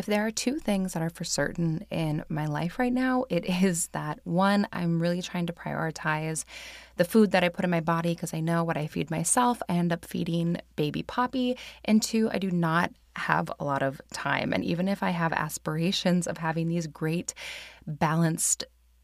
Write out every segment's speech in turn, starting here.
If there are two things that are for certain in my life right now, it is that one, I'm really trying to prioritize the food that I put in my body because I know what I feed myself, I end up feeding baby Poppy. And two, I do not have a lot of time. And even if I have aspirations of having these great, balanced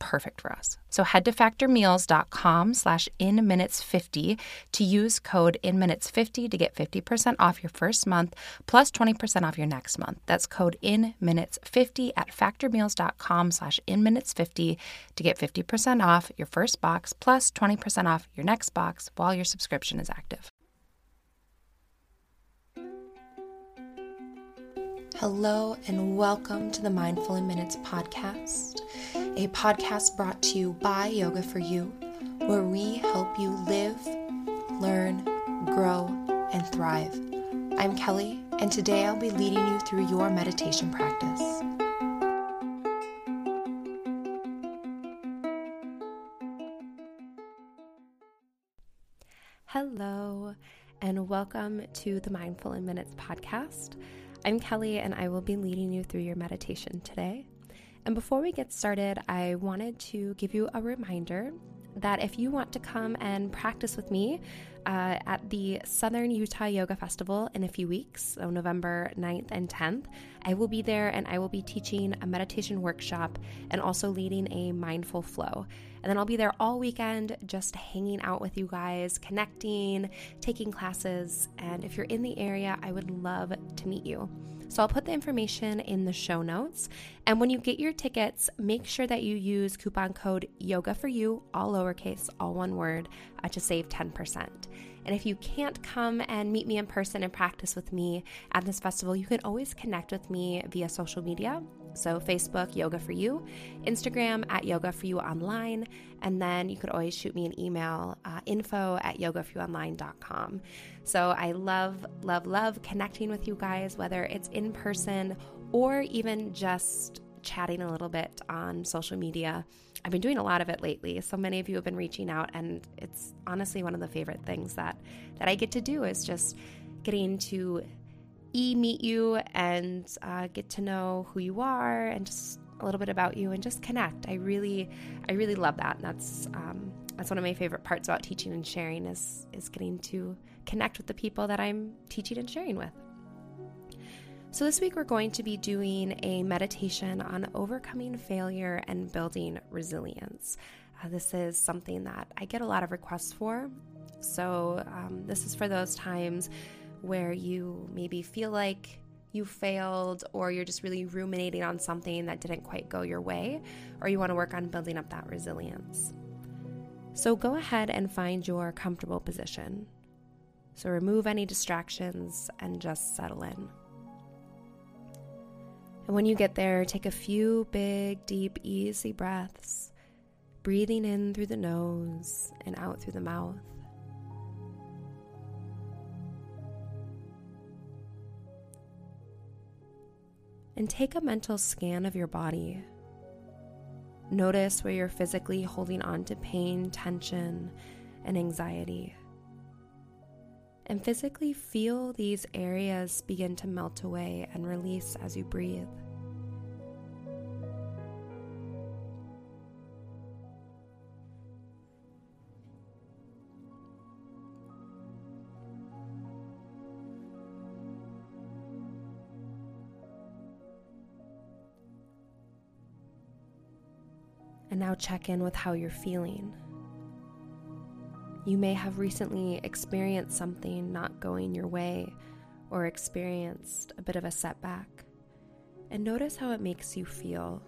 perfect for us. So head to factormeals.com slash in minutes 50 to use code in minutes 50 to get 50% off your first month plus 20% off your next month. That's code in minutes 50 at factormeals.com slash in minutes 50 to get 50% off your first box plus 20% off your next box while your subscription is active. Hello and welcome to the Mindful in Minutes podcast a podcast brought to you by Yoga for You, where we help you live, learn, grow, and thrive. I'm Kelly, and today I'll be leading you through your meditation practice. Hello, and welcome to the Mindful in Minutes podcast. I'm Kelly, and I will be leading you through your meditation today. And before we get started, I wanted to give you a reminder that if you want to come and practice with me uh, at the Southern Utah Yoga Festival in a few weeks, so November 9th and 10th, I will be there and I will be teaching a meditation workshop and also leading a mindful flow. And then I'll be there all weekend just hanging out with you guys, connecting, taking classes. And if you're in the area, I would love to meet you. So I'll put the information in the show notes. And when you get your tickets, make sure that you use coupon code YOGA for you, all lowercase, all one word, uh, to save 10%. And if you can't come and meet me in person and practice with me at this festival, you can always connect with me via social media. So, Facebook, Yoga for You, Instagram at Yoga for You Online, and then you could always shoot me an email, uh, info at yogaforyouonline.com. So, I love, love, love connecting with you guys, whether it's in person or even just chatting a little bit on social media. I've been doing a lot of it lately. So many of you have been reaching out, and it's honestly one of the favorite things that that I get to do is just getting to e meet you and uh, get to know who you are and just a little bit about you and just connect. I really, I really love that. And that's um, that's one of my favorite parts about teaching and sharing is is getting to connect with the people that I'm teaching and sharing with. So, this week we're going to be doing a meditation on overcoming failure and building resilience. Uh, this is something that I get a lot of requests for. So, um, this is for those times where you maybe feel like you failed or you're just really ruminating on something that didn't quite go your way, or you want to work on building up that resilience. So, go ahead and find your comfortable position. So, remove any distractions and just settle in. And when you get there, take a few big, deep, easy breaths, breathing in through the nose and out through the mouth. And take a mental scan of your body. Notice where you're physically holding on to pain, tension, and anxiety. And physically feel these areas begin to melt away and release as you breathe. Now check in with how you're feeling. You may have recently experienced something not going your way or experienced a bit of a setback. And notice how it makes you feel.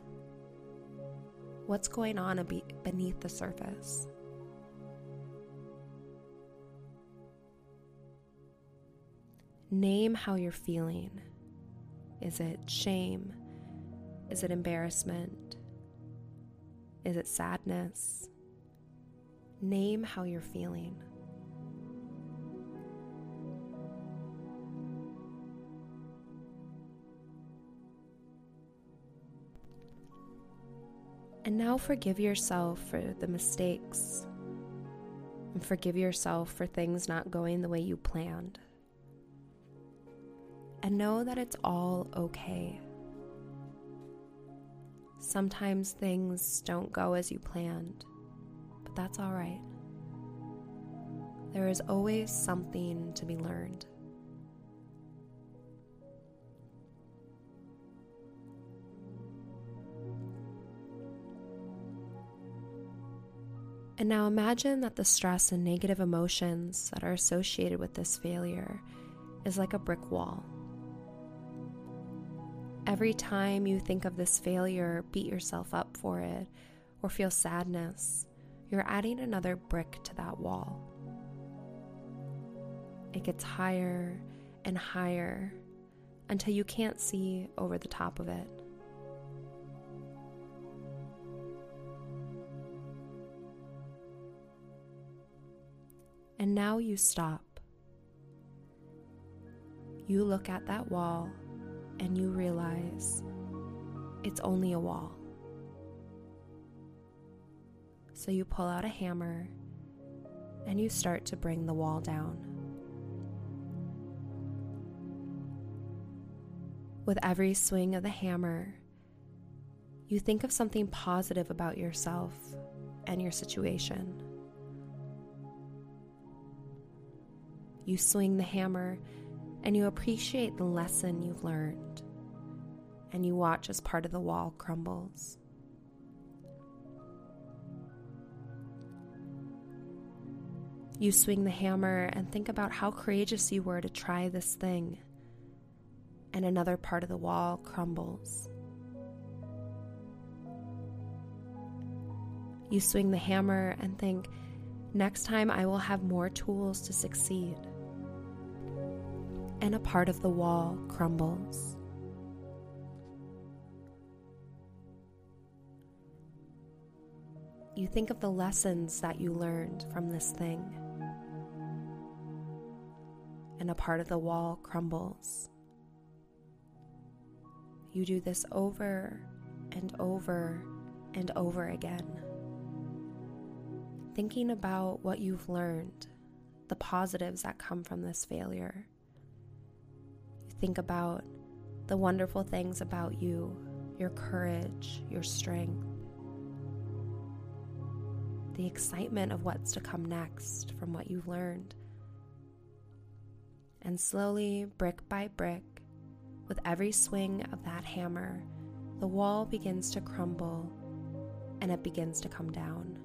What's going on beneath the surface? Name how you're feeling. Is it shame? Is it embarrassment? Is it sadness? Name how you're feeling. And now forgive yourself for the mistakes and forgive yourself for things not going the way you planned. And know that it's all okay. Sometimes things don't go as you planned but that's all right. There is always something to be learned. And now imagine that the stress and negative emotions that are associated with this failure is like a brick wall. Every time you think of this failure, beat yourself up for it, or feel sadness, you're adding another brick to that wall. It gets higher and higher until you can't see over the top of it. And now you stop. You look at that wall and you realize it's only a wall. So you pull out a hammer and you start to bring the wall down. With every swing of the hammer, you think of something positive about yourself and your situation. You swing the hammer and you appreciate the lesson you've learned, and you watch as part of the wall crumbles. You swing the hammer and think about how courageous you were to try this thing, and another part of the wall crumbles. You swing the hammer and think, next time I will have more tools to succeed. And a part of the wall crumbles. You think of the lessons that you learned from this thing and a part of the wall crumbles. You do this over and over and over again. Thinking about what you've learned, the positives that come from this failure. Think about the wonderful things about you, your courage, your strength, the excitement of what's to come next from what you've learned. And slowly, brick by brick, with every swing of that hammer, the wall begins to crumble and it begins to come down.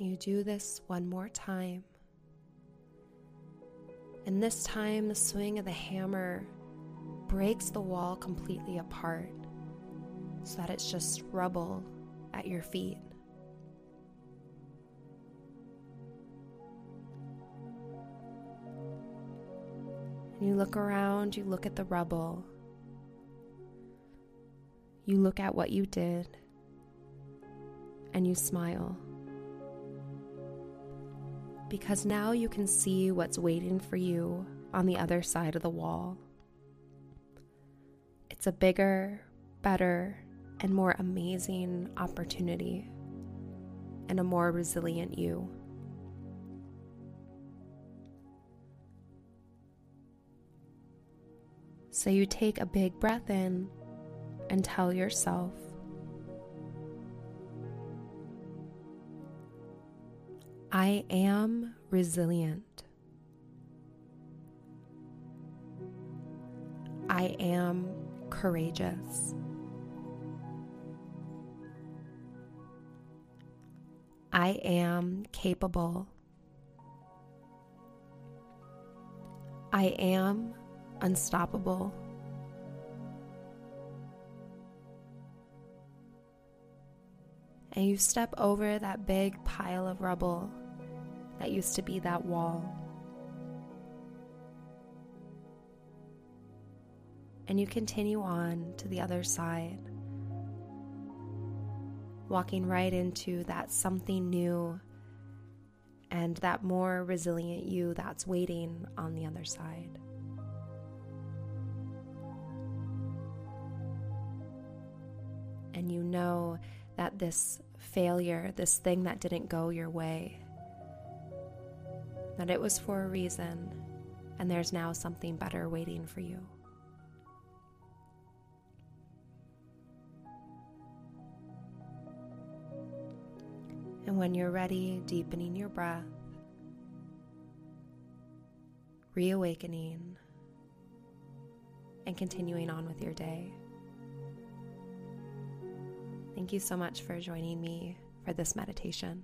You do this one more time. And this time, the swing of the hammer breaks the wall completely apart so that it's just rubble at your feet. And you look around, you look at the rubble, you look at what you did, and you smile because now you can see what's waiting for you on the other side of the wall. It's a bigger, better, and more amazing opportunity and a more resilient you. So you take a big breath in and tell yourself, I am resilient. I am courageous. I am capable. I am unstoppable. And you step over that big pile of rubble that used to be that wall. And you continue on to the other side, walking right into that something new and that more resilient you that's waiting on the other side. And you know that this failure, this thing that didn't go your way, that it was for a reason, and there's now something better waiting for you. And when you're ready, deepening your breath, reawakening, and continuing on with your day. Thank you so much for joining me for this meditation.